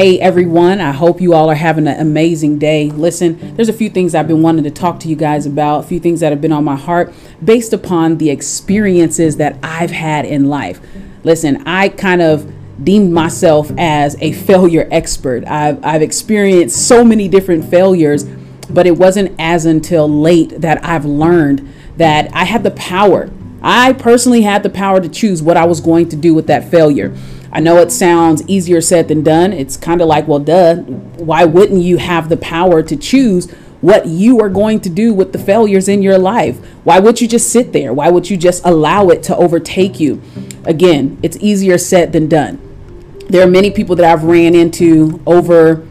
Hey everyone, I hope you all are having an amazing day. Listen, there's a few things I've been wanting to talk to you guys about, a few things that have been on my heart based upon the experiences that I've had in life. Listen, I kind of deemed myself as a failure expert. I've, I've experienced so many different failures, but it wasn't as until late that I've learned that I had the power. I personally had the power to choose what I was going to do with that failure. I know it sounds easier said than done. It's kind of like, well, duh, why wouldn't you have the power to choose what you are going to do with the failures in your life? Why would you just sit there? Why would you just allow it to overtake you? Again, it's easier said than done. There are many people that I've ran into over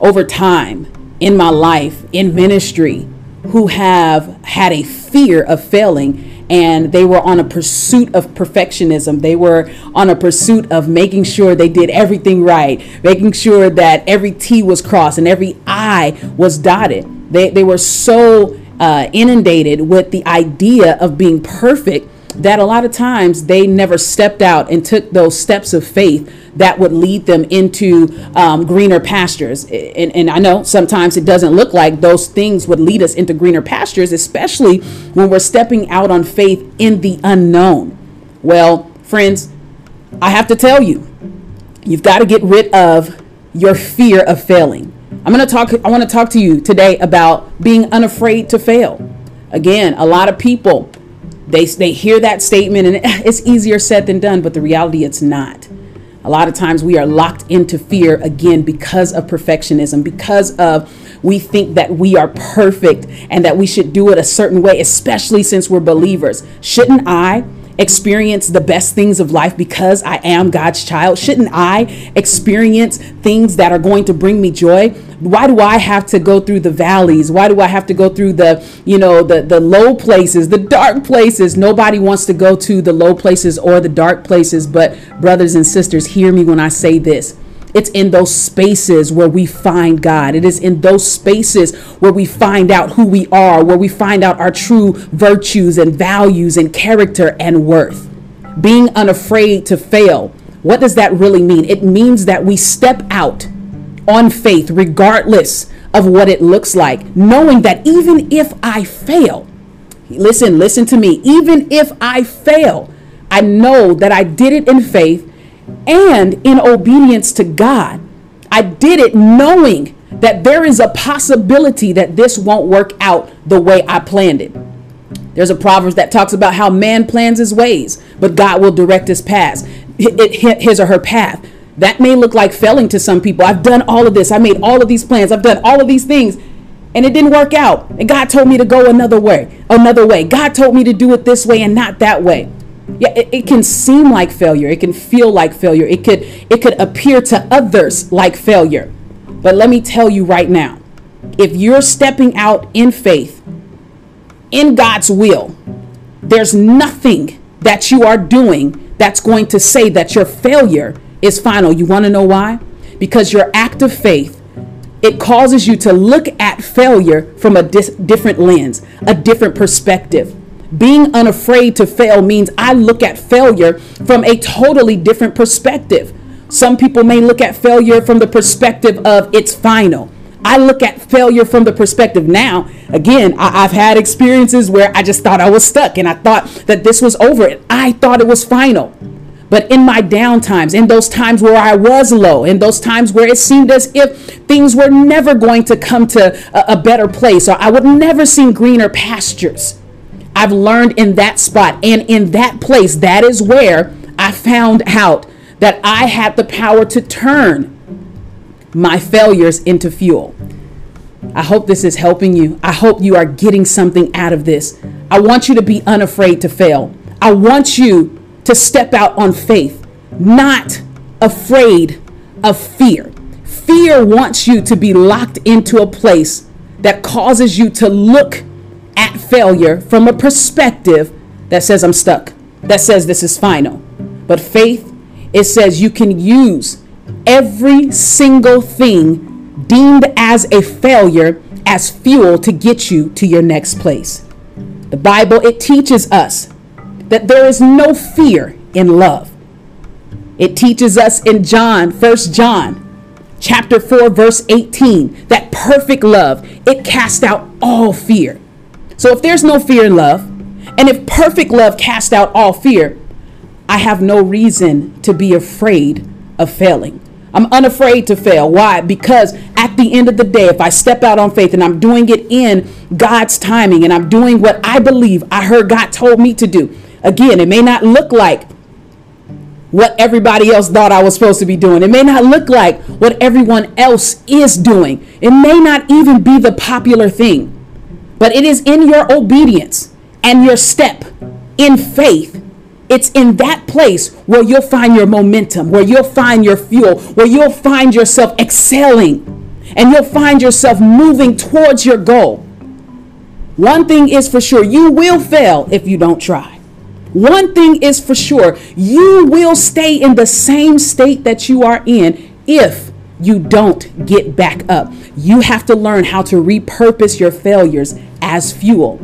over time in my life, in ministry, who have had a fear of failing and they were on a pursuit of perfectionism. They were on a pursuit of making sure they did everything right, making sure that every T was crossed and every I was dotted. They, they were so uh, inundated with the idea of being perfect that a lot of times they never stepped out and took those steps of faith that would lead them into um, greener pastures. And, and I know sometimes it doesn't look like those things would lead us into greener pastures, especially when we're stepping out on faith in the unknown. Well, friends, I have to tell you, you've got to get rid of your fear of failing. I'm going to talk I want to talk to you today about being unafraid to fail. Again, a lot of people they they hear that statement and it's easier said than done, but the reality it's not. A lot of times we are locked into fear again because of perfectionism, because of we think that we are perfect and that we should do it a certain way, especially since we're believers. Shouldn't I experience the best things of life because I am God's child? Shouldn't I experience things that are going to bring me joy? Why do I have to go through the valleys? Why do I have to go through the, you know, the the low places, the dark places? Nobody wants to go to the low places or the dark places, but brothers and sisters, hear me when I say this. It's in those spaces where we find God. It is in those spaces where we find out who we are, where we find out our true virtues and values and character and worth. Being unafraid to fail. What does that really mean? It means that we step out on faith, regardless of what it looks like, knowing that even if I fail, listen, listen to me, even if I fail, I know that I did it in faith and in obedience to God. I did it knowing that there is a possibility that this won't work out the way I planned it. There's a proverb that talks about how man plans his ways, but God will direct his paths, his or her path. That may look like failing to some people. I've done all of this. I made all of these plans. I've done all of these things and it didn't work out. And God told me to go another way, another way. God told me to do it this way and not that way yeah it, it, can seem like failure. It can feel like failure. It could it could appear to others like failure. But let me tell you right now if you're stepping out in faith in God's will there's nothing that you are doing that's going to say that your failure is final. You want to know why? Because your act of faith it causes you to look at failure from a dis- different lens a different perspective being unafraid to fail means I look at failure from a totally different perspective. Some people may look at failure from the perspective of it's final. I look at failure from the perspective now. Again, I, have had experiences where I just thought I was stuck and I thought that this was over it. I thought it was final. But in my down times, in those times where I was low, in those times where it seemed as if things were never going to come to a, a better place or I would never see greener pastures, I've learned in that spot and in that place, that is where I found out that I had the power to turn my failures into fuel. I hope this is helping you. I hope you are getting something out of this. I want you to be unafraid to fail. I want you to step out on faith, not afraid of fear. Fear wants you to be locked into a place that causes you to look at failure from a perspective that says I'm stuck, that says this is final. But faith, it says you can use every single thing deemed as a failure as fuel to get you to your next place. The Bible, it teaches us that there is no fear in love. It teaches us in John, First John chapter 4, verse 18, that perfect love, it casts out all fear. So if there's no fear in love, and if perfect love casts out all fear, I have no reason to be afraid of failing. I'm unafraid to fail. Why? Because at the end of the day, if I step out on faith and I'm doing it in God's timing and I'm doing what I believe I heard God told me to do, again, it may not look like what everybody else thought I was supposed to be doing. It may not look like what everyone else is doing. It may not even be the popular thing. But it is in your obedience and your step in faith it's in that place where you'll find your momentum, where you'll find your fuel, where you'll find yourself excelling, and you'll find yourself moving towards your goal. One thing is for sure you will fail if you don't try. One thing is for sure you will stay in the same state that you are in if you don't get back up. You have to learn how to repurpose your failures as fuel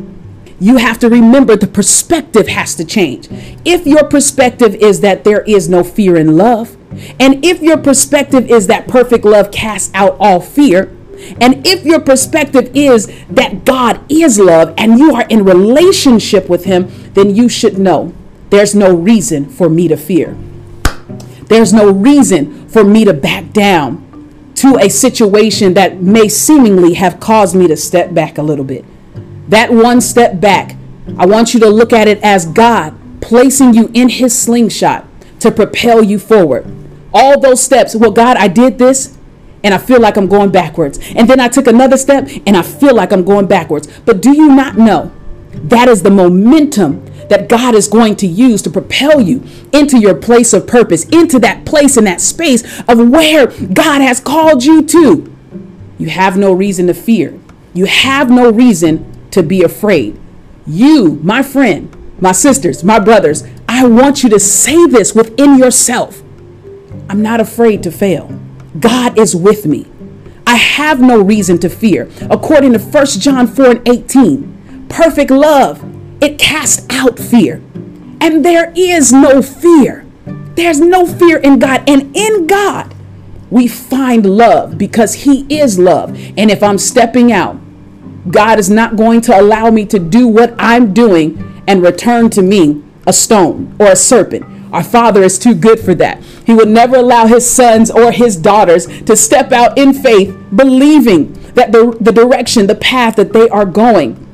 you have to remember the perspective has to change. If your perspective is that there is no fear in love, and if your perspective is that perfect love casts out all fear, and if your perspective is that God is love and you are in relationship with Him, then you should know there's no reason for me to fear. There's no reason for me to back down to a situation that may seemingly have caused me to step back a little bit that one step back, I want you to look at it as God placing you in his slingshot to propel you forward. All those steps, well, God, I did this and I feel like I'm going backwards. And then I took another step and I feel like I'm going backwards. But do you not know that is the momentum that God is going to use to propel you into your place of purpose, into that place in that space of where God has called you to? You have no reason to fear. You have no reason to be afraid. You, my friend, my sisters, my brothers, I want you to say this within yourself. I'm not afraid to fail. God is with me. I have no reason to fear. According to 1 John 4 and 18, perfect love, it casts out fear. And there is no fear. There's no fear in God. And in God, we find love because He is love. And if I'm stepping out God is not going to allow me to do what I'm doing and return to me a stone or a serpent. Our Father is too good for that. He would never allow his sons or his daughters to step out in faith, believing that the, the direction, the path that they are going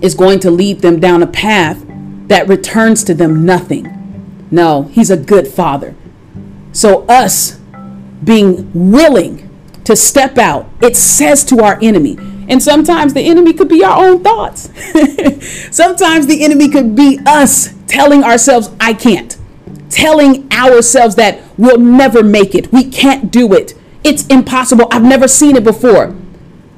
is going to lead them down a path that returns to them nothing. No, He's a good Father. So, us being willing to step out, it says to our enemy, and sometimes the enemy could be our own thoughts. sometimes the enemy could be us telling ourselves, I can't. Telling ourselves that we'll never make it. We can't do it. It's impossible. I've never seen it before.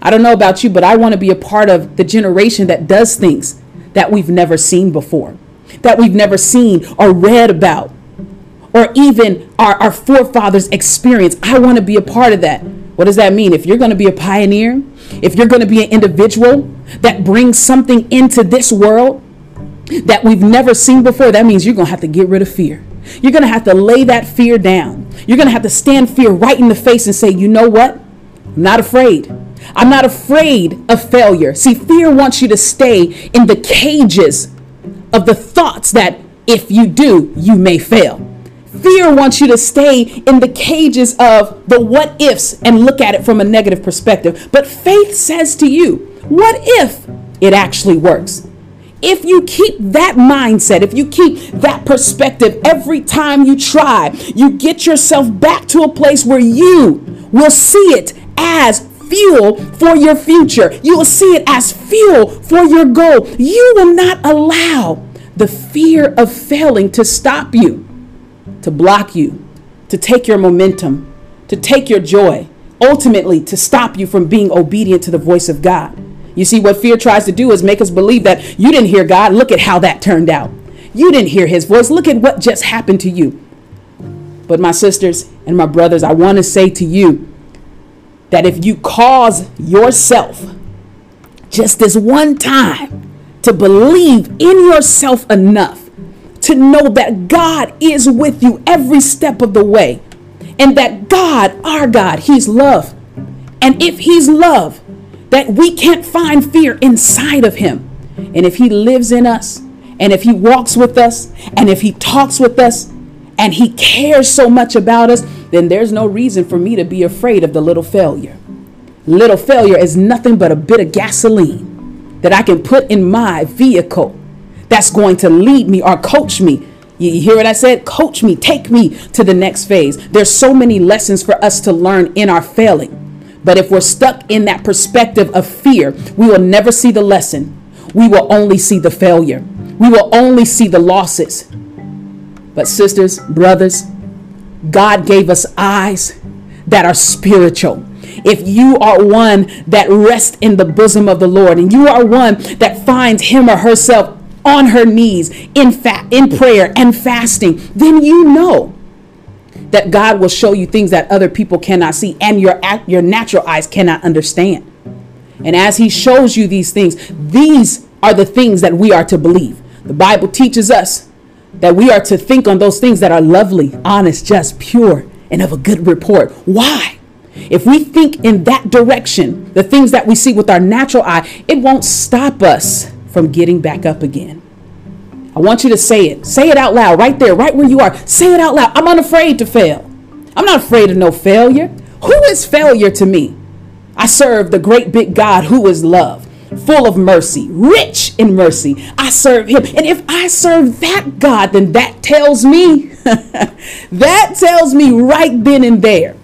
I don't know about you, but I want to be a part of the generation that does things that we've never seen before, that we've never seen or read about, or even our, our forefathers' experience. I want to be a part of that. What does that mean? If you're going to be a pioneer, if you're going to be an individual that brings something into this world that we've never seen before, that means you're going to have to get rid of fear. You're going to have to lay that fear down. You're going to have to stand fear right in the face and say, you know what? I'm not afraid. I'm not afraid of failure. See, fear wants you to stay in the cages of the thoughts that if you do, you may fail. Fear wants you to stay in the cages of the what ifs and look at it from a negative perspective. But faith says to you, what if it actually works? If you keep that mindset, if you keep that perspective every time you try, you get yourself back to a place where you will see it as fuel for your future. You will see it as fuel for your goal. You will not allow the fear of failing to stop you to block you, to take your momentum, to take your joy, ultimately to stop you from being obedient to the voice of God. You see, what fear tries to do is make us believe that you didn't hear God. Look at how that turned out. You didn't hear his voice. Look at what just happened to you. But, my sisters and my brothers, I want to say to you that if you cause yourself just this one time to believe in yourself enough to know that God is with you every step of the way. and that God, our God, He's love. And if He's love, that we can't find fear inside of Him. And if He lives in us, and if He walks with us, and if He talks with us, and He cares so much about us, then there's no reason for me to be afraid of the little failure. Little failure is nothing but a bit of gasoline that I can put in my vehicle that's going to lead me or coach me. You hear what I said? Coach me, take me to the next phase. There's so many lessons for us to learn in our failing. But if we're stuck in that perspective of fear, we will never see the lesson. We will only see the failure. We will only see the losses. But, sisters, brothers, God gave us eyes that are spiritual. If you are one that rests in the bosom of the Lord and you are one that finds him or herself on her knees in fa- in prayer and fasting, then you know that God will show you things that other people cannot see and your your natural eyes cannot understand. And as he shows you these things, these are the things that we are to believe. The Bible teaches us that we are to think on those things that are lovely, honest, just, pure, and of a good report. Why? If we think in that direction, the things that we see with our natural eye, it won't stop us from getting back up again. I want you to say it. Say it out loud, right there, right where you are. Say it out loud. I'm unafraid to fail. I'm not afraid of no failure. Who is failure to me? I serve the great big God who is love, full of mercy, rich in mercy. I serve him. And if I serve that God, then that tells me, that tells me right then and there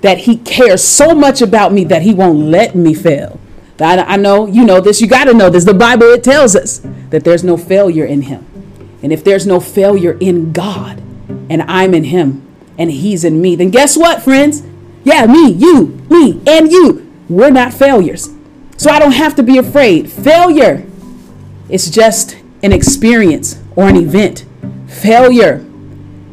that he cares so much about me that he won't let me fail. I, I know you know this. You got to know this. The Bible it tells us that there's no failure in him, and if there's no failure in God, and I'm in him, and he's in me, then guess what, friends? Yeah, me, you, me, and you. We're not failures. So I don't have to be afraid. Failure is just an experience or an event. Failure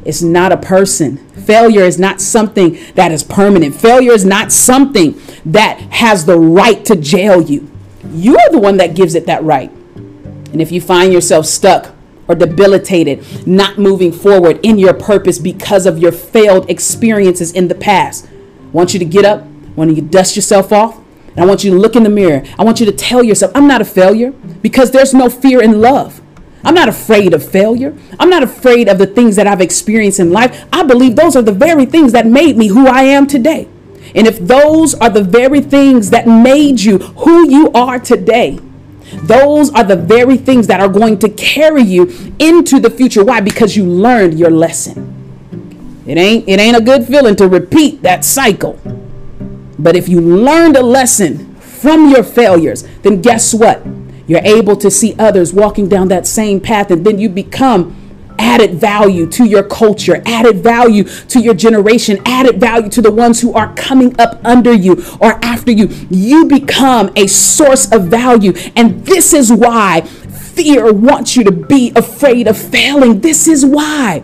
is not a person. Failure is not something that is permanent. Failure is not something that has the right to jail you. You are the one that gives it that right. And if you find yourself stuck or debilitated, not moving forward in your purpose because of your failed experiences in the past, I want you to get up, I want you to dust yourself off, and I want you to look in the mirror. I want you to tell yourself, I'm not a failure because there's no fear in love. I'm not afraid of failure. I'm not afraid of the things that I've experienced in life. I believe those are the very things that made me who I am today. And if those are the very things that made you who you are today, those are the very things that are going to carry you into the future. Why? Because you learned your lesson. It ain't it ain't a good feeling to repeat that cycle. But if you learned a lesson from your failures, then guess what? You're able to see others walking down that same path, and then you become added value to your culture, added value to your generation, added value to the ones who are coming up under you or after you. You become a source of value. And this is why fear wants you to be afraid of failing. This is why.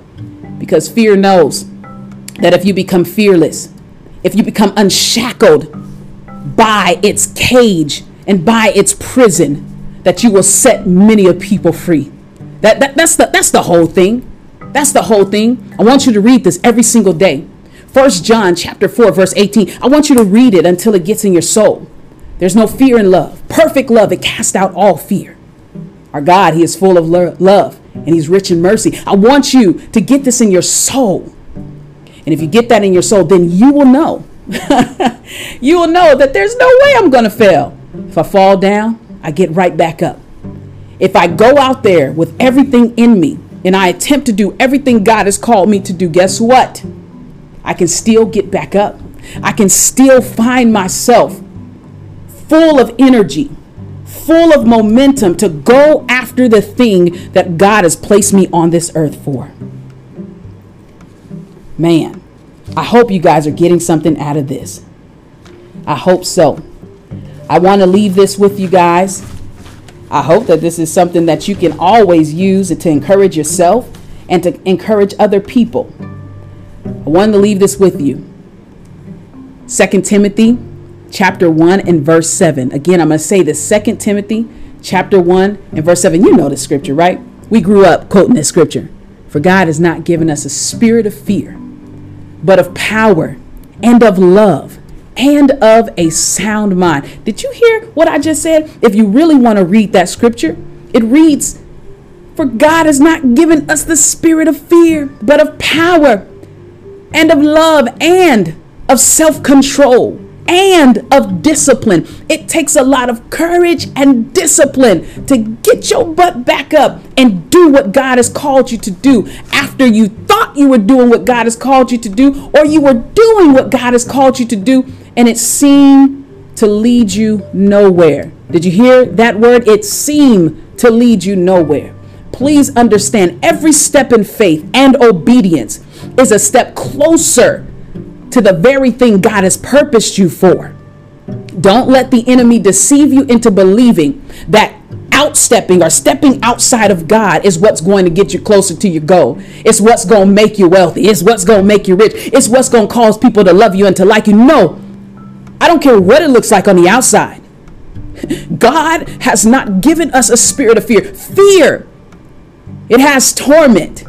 Because fear knows that if you become fearless, if you become unshackled by its cage and by its prison, that you will set many of people free. That, that, that's, the, that's the whole thing. That's the whole thing. I want you to read this every single day. First John chapter 4 verse 18. I want you to read it until it gets in your soul. There's no fear in love. Perfect love it casts out all fear. Our God, he is full of lo- love and he's rich in mercy. I want you to get this in your soul. And if you get that in your soul, then you will know. you will know that there's no way I'm going to fail. If I fall down, I get right back up. If I go out there with everything in me and I attempt to do everything God has called me to do, guess what? I can still get back up. I can still find myself full of energy, full of momentum to go after the thing that God has placed me on this earth for. Man, I hope you guys are getting something out of this. I hope so. I want to leave this with you guys. I hope that this is something that you can always use to encourage yourself and to encourage other people. I wanted to leave this with you. 2 Timothy chapter 1 and verse 7. Again, I'm going to say this 2 Timothy chapter 1 and verse 7. You know the scripture, right? We grew up quoting this scripture. For God has not given us a spirit of fear, but of power and of love and of a sound mind. Did you hear what I just said? If you really want to read that scripture, it reads, For God has not given us the spirit of fear, but of power and of love and of self control and of discipline. It takes a lot of courage and discipline to get your butt back up and do what God has called you to do after you thought you were doing what God has called you to do, or you were doing what God has called you to do, and it seemed to lead you nowhere. Did you hear that word? It seemed to lead you nowhere. Please understand every step in faith and obedience is a step closer to the very thing God has purposed you for. Don't let the enemy deceive you into believing that outstepping or stepping outside of God is what's going to get you closer to your goal. It's what's going to make you wealthy. It's what's going to make you rich. It's what's going to cause people to love you and to like you. No, I don't care what it looks like on the outside. God has not given us a spirit of fear. Fear, it has torment.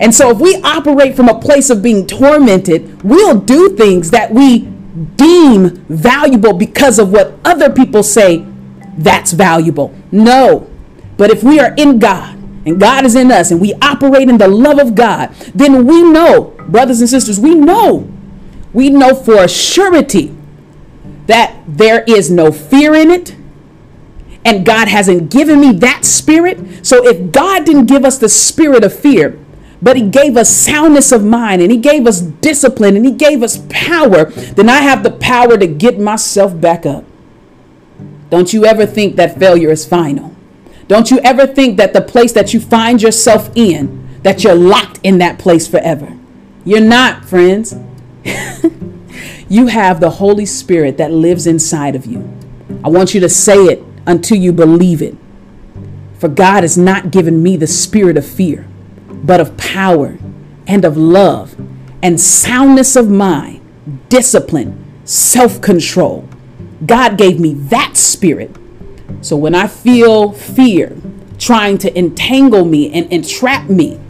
And so, if we operate from a place of being tormented, we'll do things that we deem valuable because of what other people say that's valuable. No. But if we are in God and God is in us and we operate in the love of God, then we know, brothers and sisters, we know, we know for a surety that there is no fear in it and God hasn't given me that spirit. So if God didn't give us the spirit of fear, but he gave us soundness of mind and he gave us discipline and he gave us power, then I have the power to get myself back up. Don't you ever think that failure is final. Don't you ever think that the place that you find yourself in, that you're locked in that place forever. You're not, friends. you have the Holy Spirit that lives inside of you. I want you to say it until you believe it. For God has not given me the spirit of fear, but of power and of love and soundness of mind, discipline, self control. God gave me that spirit. So when I feel fear trying to entangle me and entrap me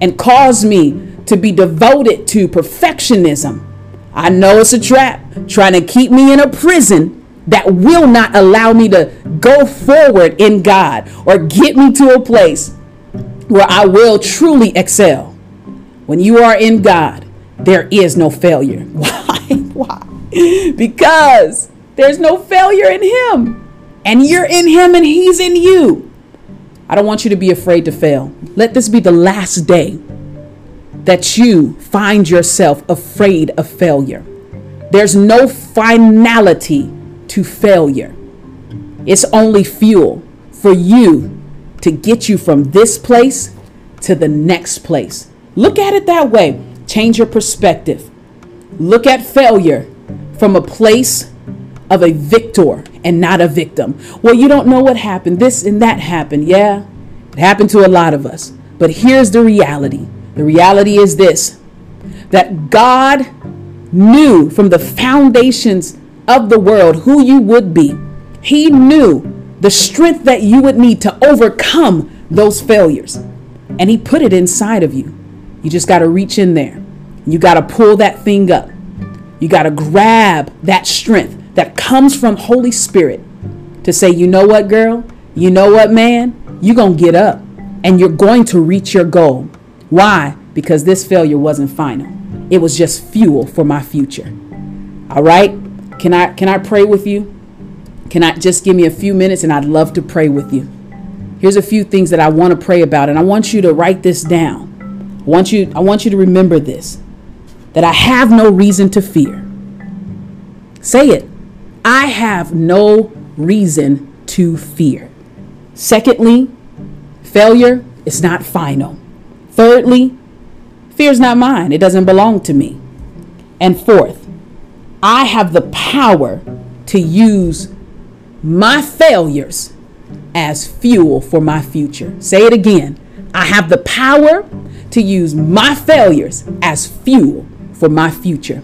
and cause me to be devoted to perfectionism, I know it's a trap trying to keep me in a prison that will not allow me to go forward in God or get me to a place where I will truly excel. When you are in God, there is no failure. Why? Why? Because there's no failure in Him. And you're in Him and He's in you. I don't want you to be afraid to fail. Let this be the last day that you find yourself afraid of failure. There's no finality to failure, it's only fuel for you to get you from this place to the next place. Look at it that way. Change your perspective. Look at failure from a place of a victor and not a victim. Well, you don't know what happened. This and that happened. Yeah, it happened to a lot of us. But here's the reality the reality is this that God knew from the foundations of the world who you would be. He knew the strength that you would need to overcome those failures. And He put it inside of you. You just got to reach in there. You got to pull that thing up. You got to grab that strength that comes from Holy Spirit to say, you know what, girl? You know what, man? You're going to get up and you're going to reach your goal. Why? Because this failure wasn't final. It was just fuel for my future. All right? Can I can I pray with you? Can I just give me a few minutes and I'd love to pray with you. Here's a few things that I want to pray about and I want you to write this down. I want you I want you to remember this. That I have no reason to fear. Say it. I have no reason to fear. Secondly, failure is not final. Thirdly, fear is not mine. It doesn't belong to me. And fourth, I have the power to use my failures as fuel for my future. Say it again. I have the power to use my failures as fuel for my future.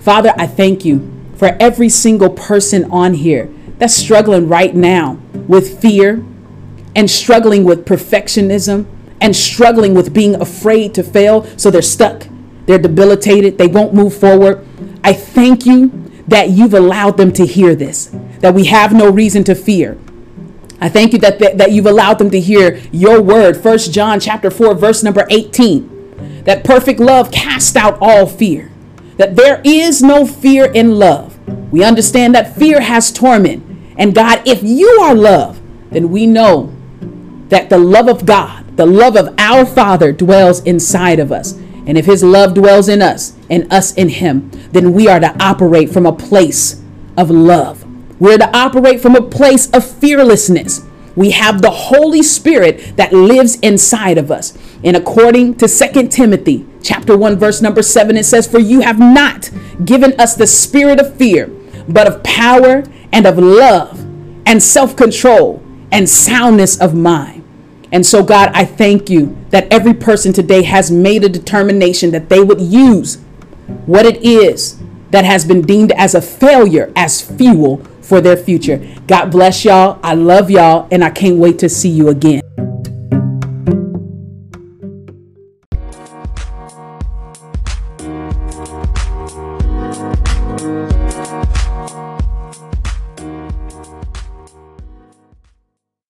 Father, I thank you for every single person on here that's struggling right now with fear and struggling with perfectionism and struggling with being afraid to fail. So they're stuck they're debilitated, they won't move forward. I thank you that you've allowed them to hear this, that we have no reason to fear. I thank you that, that, that you've allowed them to hear your word. First John chapter 4, verse number 18. That perfect love casts out all fear. That there is no fear in love. We understand that fear has torment. And God, if you are love, then we know that the love of God, the love of our Father dwells inside of us. And if his love dwells in us and us in him, then we are to operate from a place of love. We're to operate from a place of fearlessness. We have the Holy Spirit that lives inside of us. And according to 2 Timothy chapter 1 verse number 7 it says for you have not given us the spirit of fear but of power and of love and self-control and soundness of mind. And so God, I thank you that every person today has made a determination that they would use what it is that has been deemed as a failure as fuel for their future. God bless y'all. I love y'all and I can't wait to see you again.